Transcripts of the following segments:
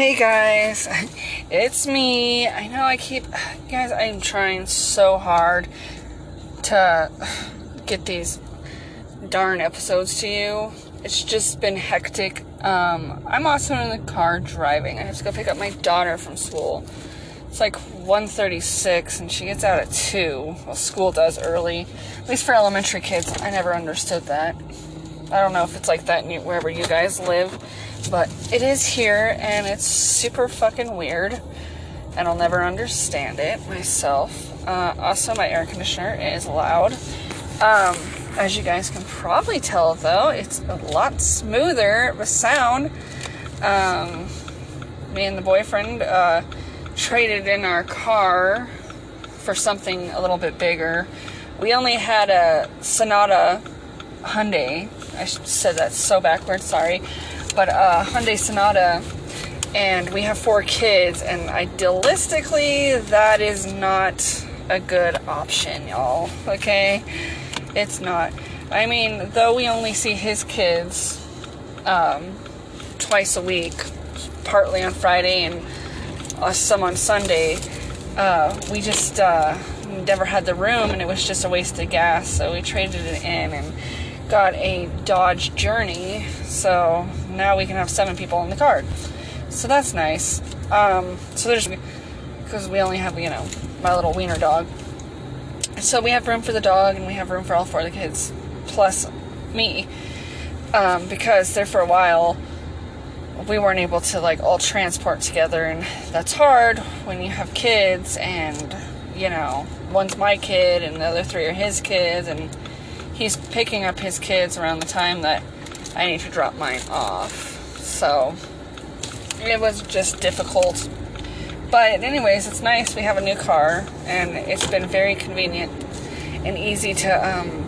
Hey guys, it's me. I know I keep, guys, I'm trying so hard to get these darn episodes to you. It's just been hectic. Um, I'm also in the car driving. I have to go pick up my daughter from school. It's like 1:36 and she gets out at 2. Well, school does early. At least for elementary kids. I never understood that. I don't know if it's like that wherever you guys live, but it is here and it's super fucking weird. And I'll never understand it myself. Uh, also, my air conditioner is loud. Um, as you guys can probably tell, though, it's a lot smoother a sound. Um, me and the boyfriend uh, traded in our car for something a little bit bigger. We only had a Sonata Hyundai. I said that so backwards, sorry. But uh, Hyundai Sonata, and we have four kids, and idealistically, that is not a good option, y'all. Okay? It's not. I mean, though we only see his kids um, twice a week, partly on Friday and uh, some on Sunday, uh, we just uh, never had the room and it was just a waste of gas, so we traded it in and got a Dodge Journey, so now we can have seven people in the car. So that's nice. Um, so there's because we only have you know my little wiener dog. So we have room for the dog and we have room for all four of the kids plus me um, because there for a while we weren't able to like all transport together and that's hard when you have kids and you know one's my kid and the other three are his kids and he's picking up his kids around the time that I need to drop mine off. So it was just difficult. But, anyways, it's nice. We have a new car, and it's been very convenient and easy to um,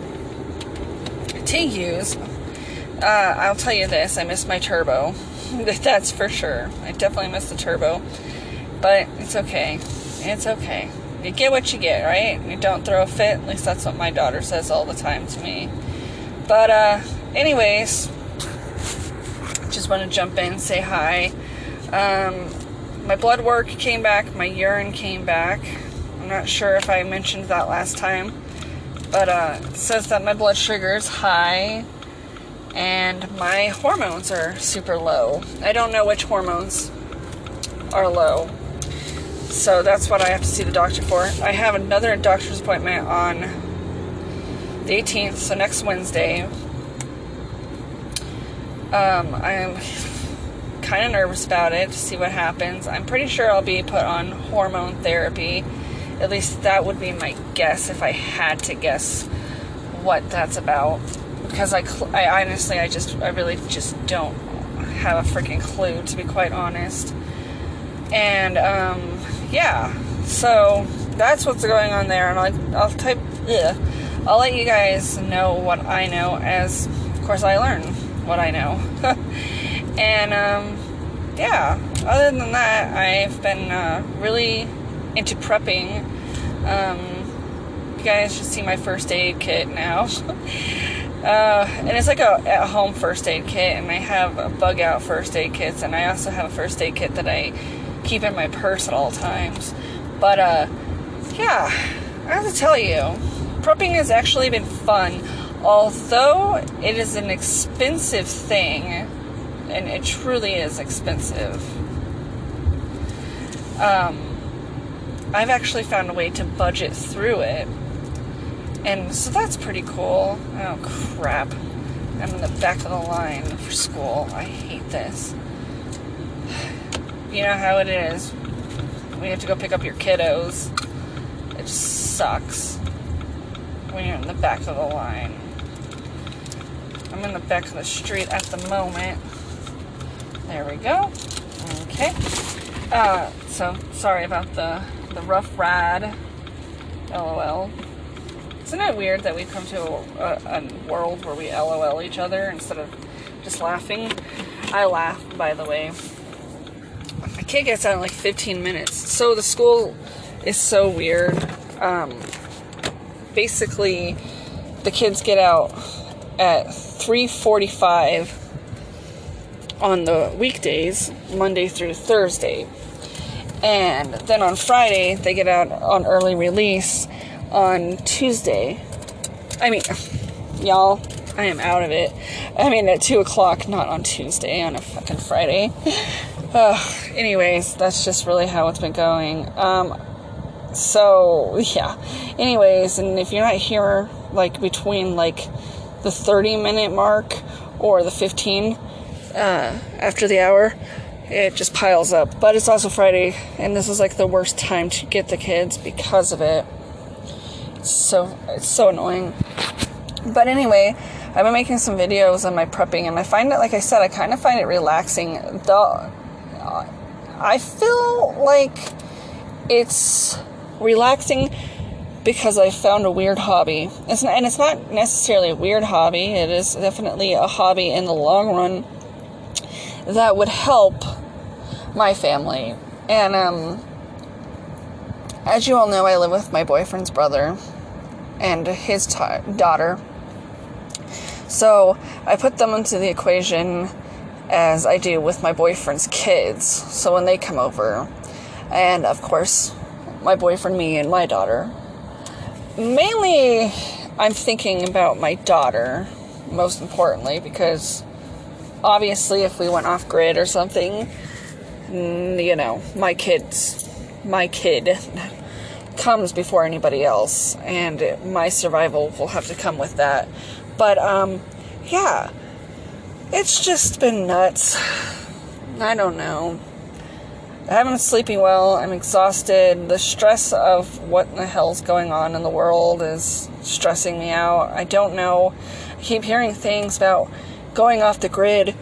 to use. Uh, I'll tell you this: I miss my turbo. That's for sure. I definitely miss the turbo, but it's okay. It's okay you get what you get, right? You don't throw a fit. At least that's what my daughter says all the time to me. But, uh, anyways, just want to jump in, and say hi. Um, my blood work came back, my urine came back. I'm not sure if I mentioned that last time, but uh, it says that my blood sugar is high and my hormones are super low. I don't know which hormones are low. So that's what I have to see the doctor for. I have another doctor's appointment on the 18th, so next Wednesday. Um, I'm kind of nervous about it to see what happens. I'm pretty sure I'll be put on hormone therapy. At least that would be my guess if I had to guess what that's about. Because I, I honestly, I just, I really just don't have a freaking clue, to be quite honest. And, um, yeah, so that's what's going on there, and I'll, I'll type. Ugh, I'll let you guys know what I know as, of course, I learn what I know. and um, yeah, other than that, I've been uh, really into prepping. Um, you guys should see my first aid kit now. Uh, and it's like a at home first aid kit, and I have a bug out first aid kits, and I also have a first aid kit that I keep in my purse at all times. But uh, yeah, I have to tell you, prepping has actually been fun. Although it is an expensive thing, and it truly is expensive. Um, I've actually found a way to budget through it. And so that's pretty cool. Oh crap. I'm in the back of the line for school. I hate this you know how it is. You have to go pick up your kiddos, it just sucks when you're in the back of the line. I'm in the back of the street at the moment. There we go. Okay. Uh, so sorry about the the rough ride. LOL. Isn't it weird that we've come to a, a, a world where we LOL each other instead of just laughing? I laugh, by the way My kid gets out in like 15 minutes. So the school is so weird. Um, basically, the kids get out at 3:45 on the weekdays, Monday through Thursday. And then on Friday, they get out on early release on Tuesday. I mean, y'all, I am out of it. I mean, at 2 o'clock, not on Tuesday, on a fucking Friday. Anyways, that's just really how it's been going. Um, so, yeah. Anyways, and if you're not here, like, between, like, the 30 minute mark or the 15 uh, after the hour, it just piles up. But it's also Friday, and this is like the worst time to get the kids because of it. So it's so annoying. But anyway, I've been making some videos on my prepping, and I find it, like I said, I kind of find it relaxing. The I feel like it's relaxing because I found a weird hobby. It's not, and it's not necessarily a weird hobby. It is definitely a hobby in the long run that would help my family. And um, as you all know, I live with my boyfriend's brother and his daughter. So I put them into the equation as I do with my boyfriend's kids. So when they come over, and of course, my boyfriend, me, and my daughter. Mainly, I'm thinking about my daughter, most importantly, because obviously, if we went off grid or something, you know, my kids, my kid comes before anybody else, and my survival will have to come with that. But, um, yeah, it's just been nuts. I don't know. I haven't been sleeping well. I'm exhausted. The stress of what the hell's going on in the world is stressing me out. I don't know. I keep hearing things about going off the grid,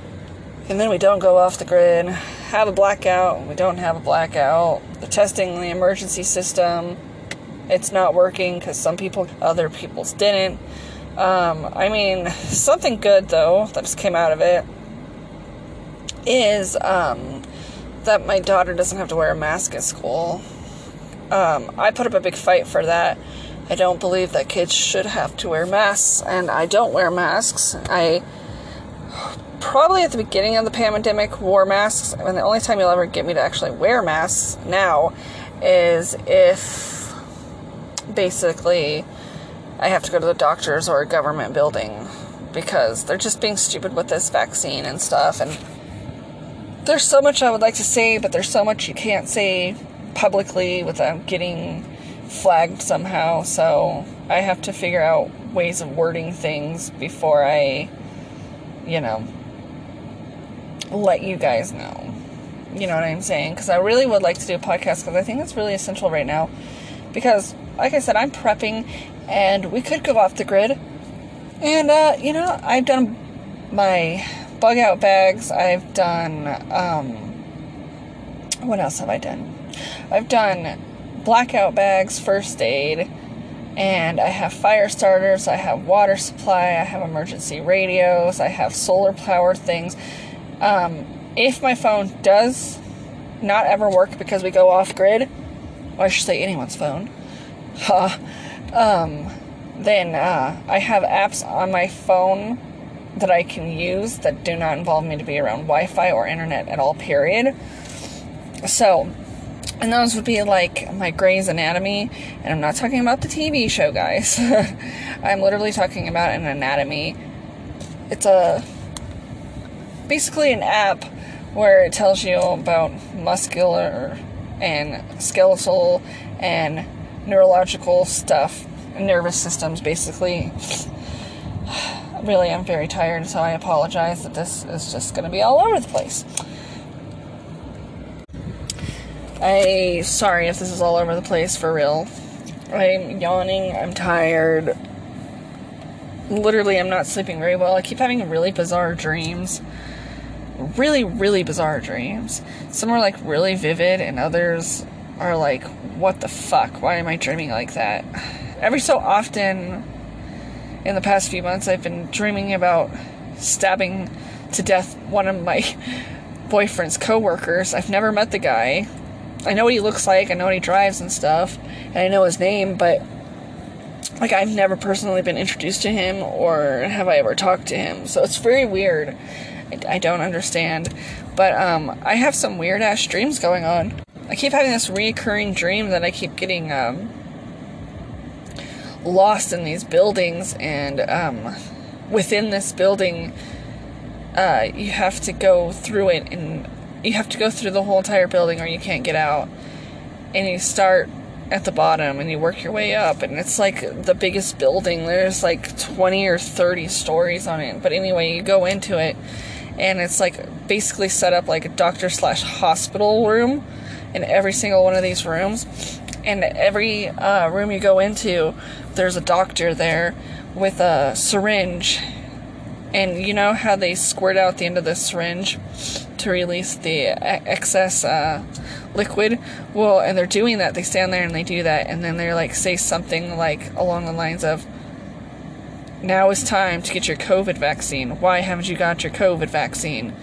and then we don't go off the grid. Have a blackout, we don't have a blackout. The testing the emergency system, it's not working because some people, other people's didn't. Um, I mean, something good though that just came out of it is um, that my daughter doesn't have to wear a mask at school. Um, I put up a big fight for that. I don't believe that kids should have to wear masks, and I don't wear masks. I probably at the beginning of the pandemic wore masks, and the only time you'll ever get me to actually wear masks now is if basically I have to go to the doctor's or a government building because they're just being stupid with this vaccine and stuff. And there's so much I would like to say, but there's so much you can't say publicly without getting flagged somehow. So I have to figure out ways of wording things before I, you know, let you guys know. You know what I'm saying? Because I really would like to do a podcast because I think it's really essential right now. Because, like I said, I'm prepping and we could go off the grid. And, uh, you know, I've done my bug out bags. I've done, um, what else have I done? I've done blackout bags, first aid, and I have fire starters, I have water supply, I have emergency radios, I have solar powered things. Um, if my phone does not ever work because we go off grid, or I should say anyone's phone, uh, um, then uh, I have apps on my phone that I can use that do not involve me to be around Wi Fi or internet at all, period. So, and those would be like my Grey's Anatomy, and I'm not talking about the TV show, guys. I'm literally talking about an anatomy. It's a basically an app where it tells you about muscular and skeletal and neurological stuff, nervous systems, basically. really, I'm very tired, so I apologize that this is just going to be all over the place. I sorry if this is all over the place for real. I'm yawning, I'm tired. Literally, I'm not sleeping very well. I keep having really bizarre dreams. Really, really bizarre dreams. Some are like really vivid, and others are like, what the fuck? Why am I dreaming like that? Every so often, in the past few months, I've been dreaming about stabbing to death one of my boyfriend's coworkers. I've never met the guy. I know what he looks like, I know what he drives and stuff, and I know his name, but like I've never personally been introduced to him or have I ever talked to him. So it's very weird. I, I don't understand. But um, I have some weird ass dreams going on. I keep having this recurring dream that I keep getting um, lost in these buildings, and um, within this building, uh, you have to go through it, and you have to go through the whole entire building, or you can't get out. And you start at the bottom and you work your way up and it's like the biggest building there's like 20 or 30 stories on it but anyway you go into it and it's like basically set up like a doctor slash hospital room in every single one of these rooms and every uh, room you go into there's a doctor there with a syringe and you know how they squirt out the end of the syringe to release the excess uh, liquid. Well, and they're doing that. They stand there and they do that, and then they're like say something like along the lines of, "Now is time to get your COVID vaccine. Why haven't you got your COVID vaccine?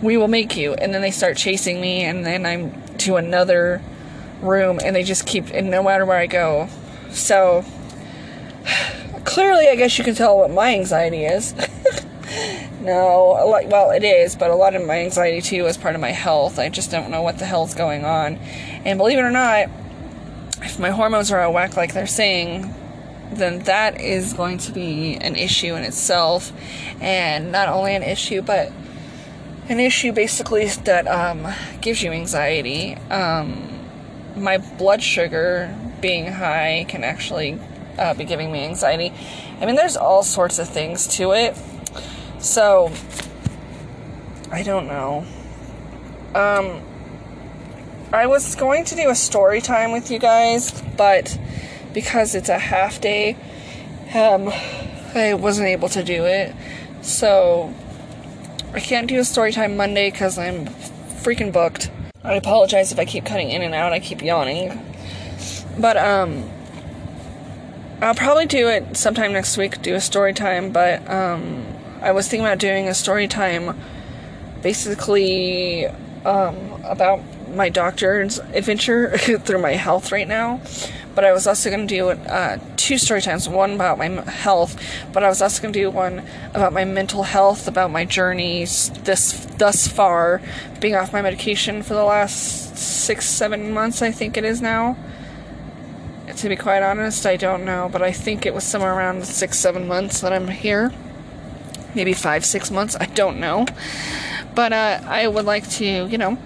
We will make you." And then they start chasing me, and then I'm to another room, and they just keep. And no matter where I go, so clearly, I guess you can tell what my anxiety is. No, like well, it is, but a lot of my anxiety too is part of my health. I just don't know what the hell's going on. And believe it or not, if my hormones are out of whack like they're saying, then that is going to be an issue in itself. And not only an issue, but an issue basically that um, gives you anxiety. Um, my blood sugar being high can actually uh, be giving me anxiety. I mean, there's all sorts of things to it. So, I don't know. Um, I was going to do a story time with you guys, but because it's a half day, um, I wasn't able to do it. So, I can't do a story time Monday because I'm freaking booked. I apologize if I keep cutting in and out, I keep yawning. But, um, I'll probably do it sometime next week, do a story time, but, um, I was thinking about doing a story time basically um, about my doctor's adventure through my health right now. But I was also going to do uh, two story times one about my health, but I was also going to do one about my mental health, about my journeys this thus far, being off my medication for the last six, seven months, I think it is now. To be quite honest, I don't know, but I think it was somewhere around six, seven months that I'm here maybe five, six months. I don't know. But uh, I would like to, you know,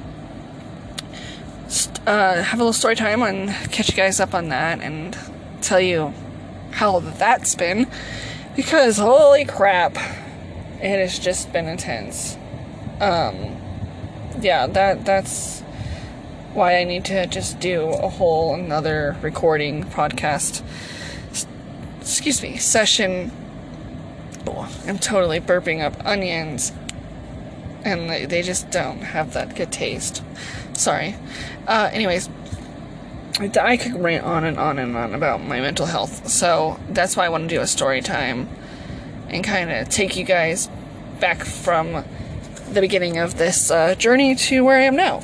uh, have a little story time and catch you guys up on that and tell you how that's been. Because holy crap, it has just been intense. Um, yeah, that that's why I need to just do a whole another recording podcast. Excuse me, session I'm totally burping up onions, and they, they just don't have that good taste. Sorry. Uh, anyways, I could rant on and on and on about my mental health, so that's why I want to do a story time and kind of take you guys back from the beginning of this uh, journey to where I am now.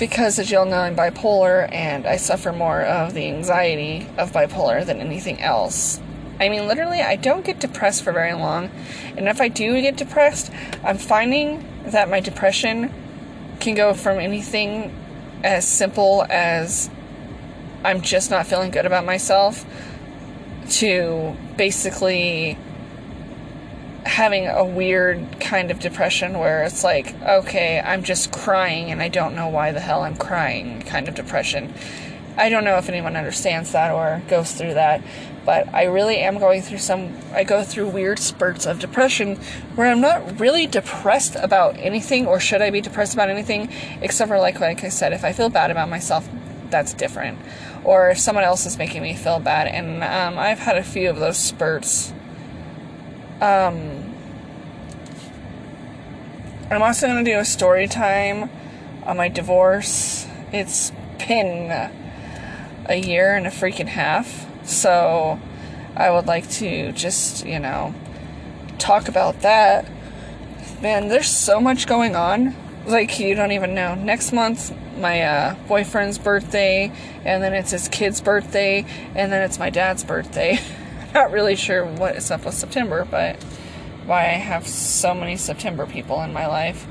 Because, as you'll know, I'm bipolar and I suffer more of the anxiety of bipolar than anything else. I mean, literally, I don't get depressed for very long. And if I do get depressed, I'm finding that my depression can go from anything as simple as I'm just not feeling good about myself to basically having a weird kind of depression where it's like, okay, I'm just crying and I don't know why the hell I'm crying kind of depression. I don't know if anyone understands that or goes through that, but I really am going through some, I go through weird spurts of depression where I'm not really depressed about anything, or should I be depressed about anything, except for, like, like I said, if I feel bad about myself, that's different. Or if someone else is making me feel bad, and um, I've had a few of those spurts. Um, I'm also going to do a story time on my divorce. It's been a year and a freaking half so I would like to just, you know, talk about that. Man, there's so much going on. Like, you don't even know. Next month, my uh, boyfriend's birthday, and then it's his kid's birthday, and then it's my dad's birthday. Not really sure what is up with September, but why I have so many September people in my life.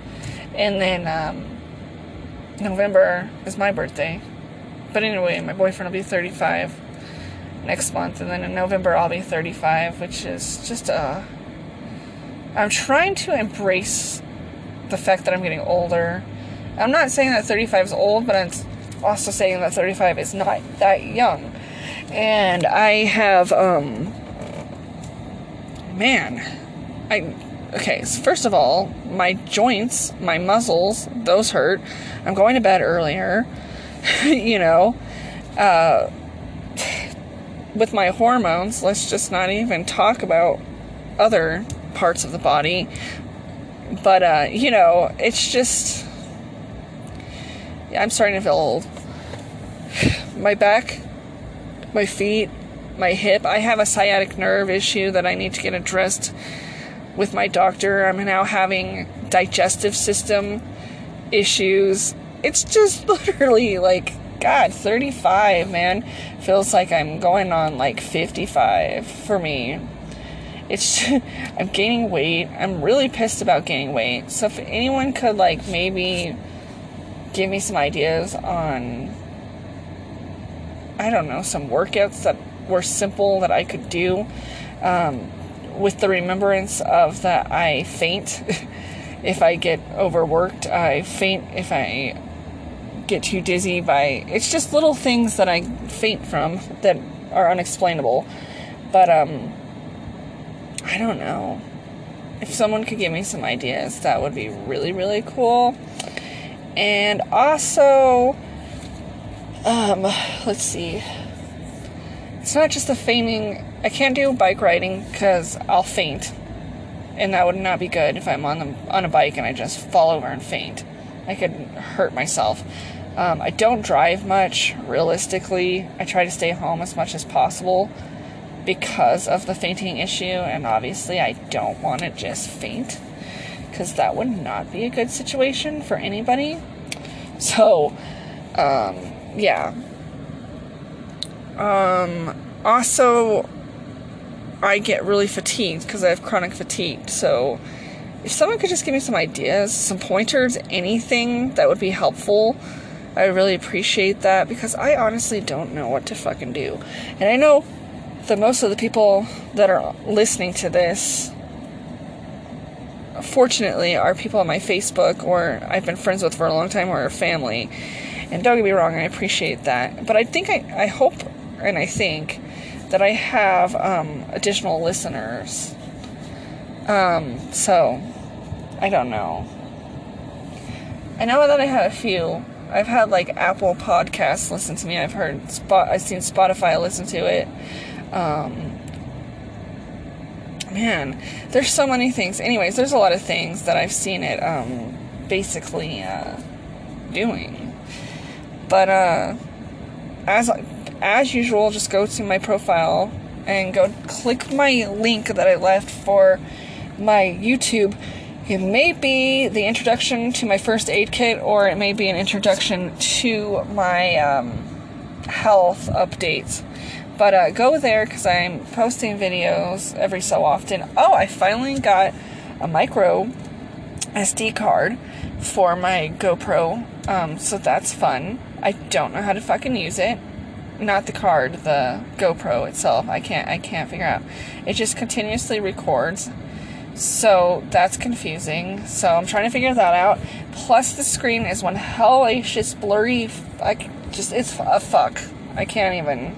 And then um, November is my birthday. But anyway, my boyfriend will be 35 next month, and then in November I'll be 35, which is just a. Uh, I'm trying to embrace the fact that I'm getting older. I'm not saying that 35 is old, but I'm also saying that 35 is not that young. And I have, um, man, I, okay, so first of all, my joints, my muscles, those hurt. I'm going to bed earlier, you know. Uh, with my hormones, let's just not even talk about other parts of the body. But, uh, you know, it's just. I'm starting to feel old. My back, my feet, my hip. I have a sciatic nerve issue that I need to get addressed with my doctor. I'm now having digestive system issues. It's just literally like God, 35, man. Feels like I'm going on like 55 for me. It's I'm gaining weight. I'm really pissed about gaining weight. So if anyone could like maybe give me some ideas on I don't know, some workouts that were simple that I could do um, with the remembrance of that I faint if I get overworked. I faint if I get too dizzy by it's just little things that I faint from that are unexplainable. But um I don't know. If someone could give me some ideas, that would be really really cool. And also um let's see. It's not just the fainting. I can't do bike riding cuz I'll faint. And that would not be good if I'm on the on a bike and I just fall over and faint. I could hurt myself. Um, I don't drive much, realistically. I try to stay home as much as possible because of the fainting issue, and obviously, I don't want to just faint because that would not be a good situation for anybody. So, um, yeah. Um, also, I get really fatigued because I have chronic fatigue. So, if someone could just give me some ideas, some pointers, anything that would be helpful I really appreciate that because I honestly don't know what to fucking do. And I know that most of the people that are listening to this, fortunately, are people on my Facebook or I've been friends with for a long time or are family. And don't get me wrong, I appreciate that. But I think I, I hope and I think that I have um, additional listeners. Um, so, I don't know. I know that I had a few I've had like Apple Podcasts listen to me. I've heard Spot. I've seen Spotify listen to it. Um, man, there's so many things. Anyways, there's a lot of things that I've seen it um, basically uh, doing. But uh, as as usual, just go to my profile and go click my link that I left for my YouTube it may be the introduction to my first aid kit, or it may be an introduction to my um, health updates. But uh, go there because I'm posting videos every so often. Oh, I finally got a micro SD card for my GoPro, um, so that's fun. I don't know how to fucking use it. Not the card, the GoPro itself. I can't. I can't figure out. It just continuously records so that's confusing. So I'm trying to figure that out. Plus, the screen is one hellacious blurry. I just it's a fuck. I can't even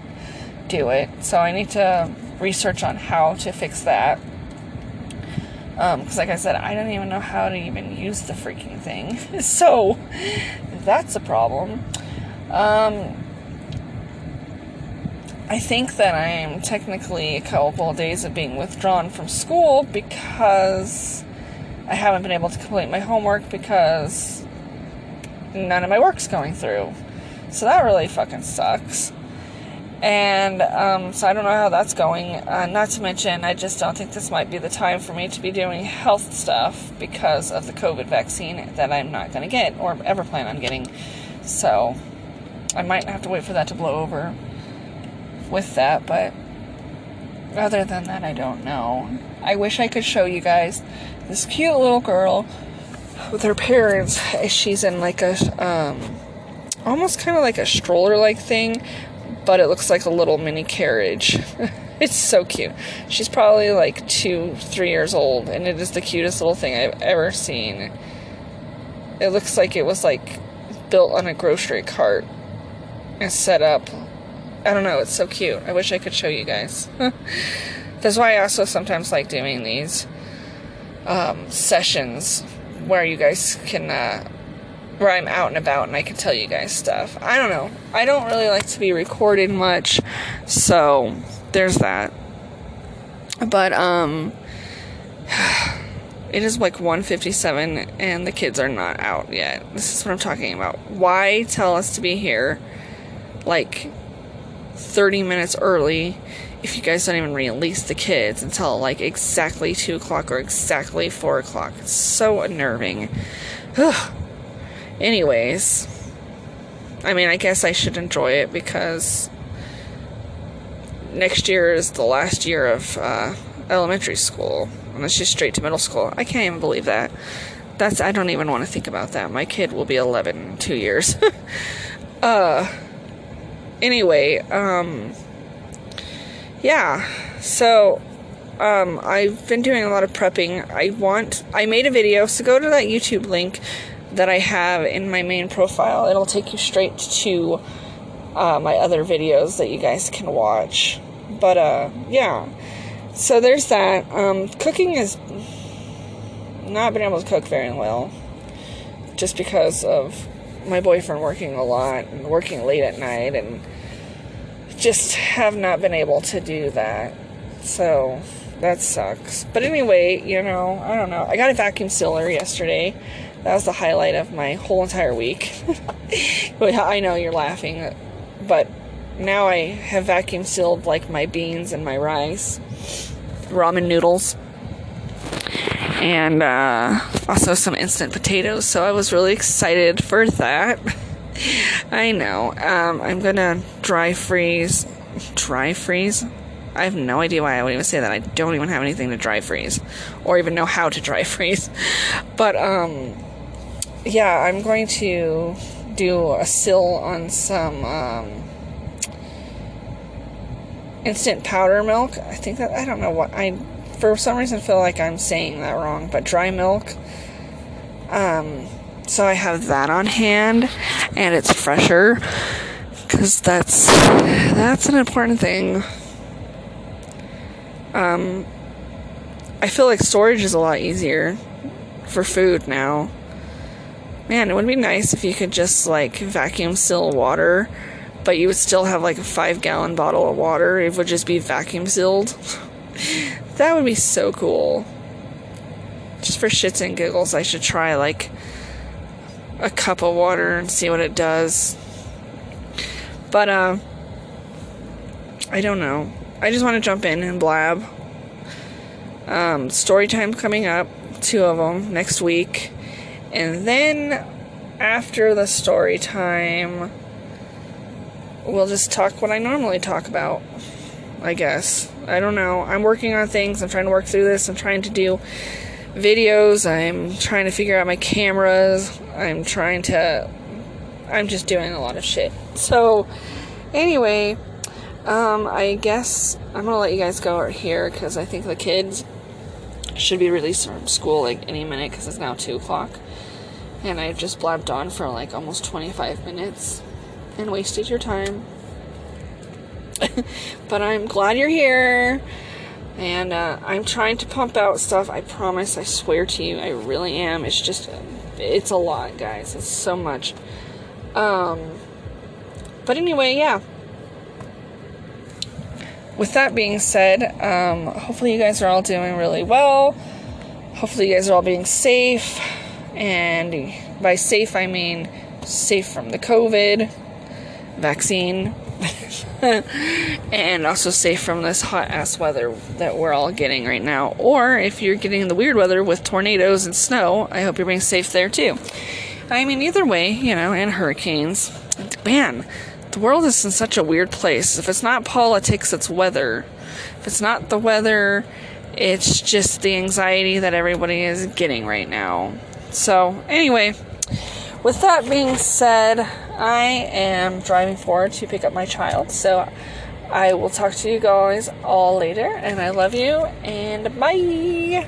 do it. So I need to research on how to fix that. Because, um, like I said, I don't even know how to even use the freaking thing. so that's a problem. Um, I think that I am technically a couple days of being withdrawn from school because I haven't been able to complete my homework because none of my work's going through. So that really fucking sucks. And um, so I don't know how that's going. Uh, not to mention, I just don't think this might be the time for me to be doing health stuff because of the COVID vaccine that I'm not going to get or ever plan on getting. So I might have to wait for that to blow over with that, but other than that, I don't know. I wish I could show you guys this cute little girl with her parents. She's in like a, um, almost kind of like a stroller like thing, but it looks like a little mini carriage. it's so cute. She's probably like two, three years old, and it is the cutest little thing I've ever seen. It looks like it was like built on a grocery cart and set up. I don't know, it's so cute. I wish I could show you guys. That's why I also sometimes like doing these um, sessions where you guys can, uh, where I'm out and about and I can tell you guys stuff. I don't know. I don't really like to be recorded much, so there's that. But, um, it is like 157 and the kids are not out yet. This is what I'm talking about. Why tell us to be here like 30 minutes early if you guys don't even release the kids until like exactly 2 o'clock or exactly 4 o'clock? It's so unnerving. Anyways, I mean, I guess I should enjoy it because next year is the last year of uh, elementary school it's just straight to middle school. I can't even believe that. That's I don't even want to think about that. My kid will be 11 in 2 years. uh anyway, um yeah. So um, I've been doing a lot of prepping. I want I made a video, so go to that YouTube link that I have in my main profile. It'll take you straight to uh, my other videos that you guys can watch. But uh, yeah, so there's that. Um, cooking has not been able to cook very well, just because of my boyfriend working a lot and working late at night, and just have not been able to do that. So that sucks. But anyway, you know, I don't know. I got a vacuum sealer yesterday. That was the highlight of my whole entire week. I know you're laughing, but now I have vacuum sealed like my beans and my rice, ramen noodles, and uh, also some instant potatoes. So I was really excited for that. I know. Um, I'm gonna dry freeze. Dry freeze? I have no idea why I would even say that. I don't even have anything to dry freeze, or even know how to dry freeze. But um, yeah, I'm going to do a sill on some um, instant powder milk. I think that I don't know what I for some reason feel like I'm saying that wrong, but dry milk. Um, so I have that on hand, and it's fresher because that's that's an important thing. Um, I feel like storage is a lot easier for food now. Man, it would be nice if you could just like vacuum seal water but you would still have like a five gallon bottle of water. It would just be vacuum sealed. that would be so cool. Just for shits and giggles, I should try like a cup of water and see what it does. But, uh, I don't know. I just want to jump in and blab. Um, story time coming up, two of them next week. And then after the story time, we'll just talk what I normally talk about. I guess. I don't know. I'm working on things. I'm trying to work through this. I'm trying to do videos. I'm trying to figure out my cameras. I'm trying to. I'm just doing a lot of shit. So, anyway, um, I guess I'm gonna let you guys go here because I think the kids should be released from school like any minute because it's now 2 o'clock. And I've just blabbed on for like almost 25 minutes and wasted your time. but I'm glad you're here. And uh, I'm trying to pump out stuff. I promise. I swear to you. I really am. It's just, it's a lot, guys. It's so much. Um, but anyway, yeah. With that being said, um, hopefully you guys are all doing really well. Hopefully you guys are all being safe. And by safe, I mean safe from the COVID vaccine and also safe from this hot ass weather that we're all getting right now. Or if you're getting the weird weather with tornadoes and snow, I hope you're being safe there too. I mean, either way, you know, and hurricanes. Man, the world is in such a weird place. If it's not politics, it's weather. If it's not the weather, It's just the anxiety that everybody is getting right now. So, anyway, with that being said, I am driving forward to pick up my child. So, I will talk to you guys all later, and I love you, and bye.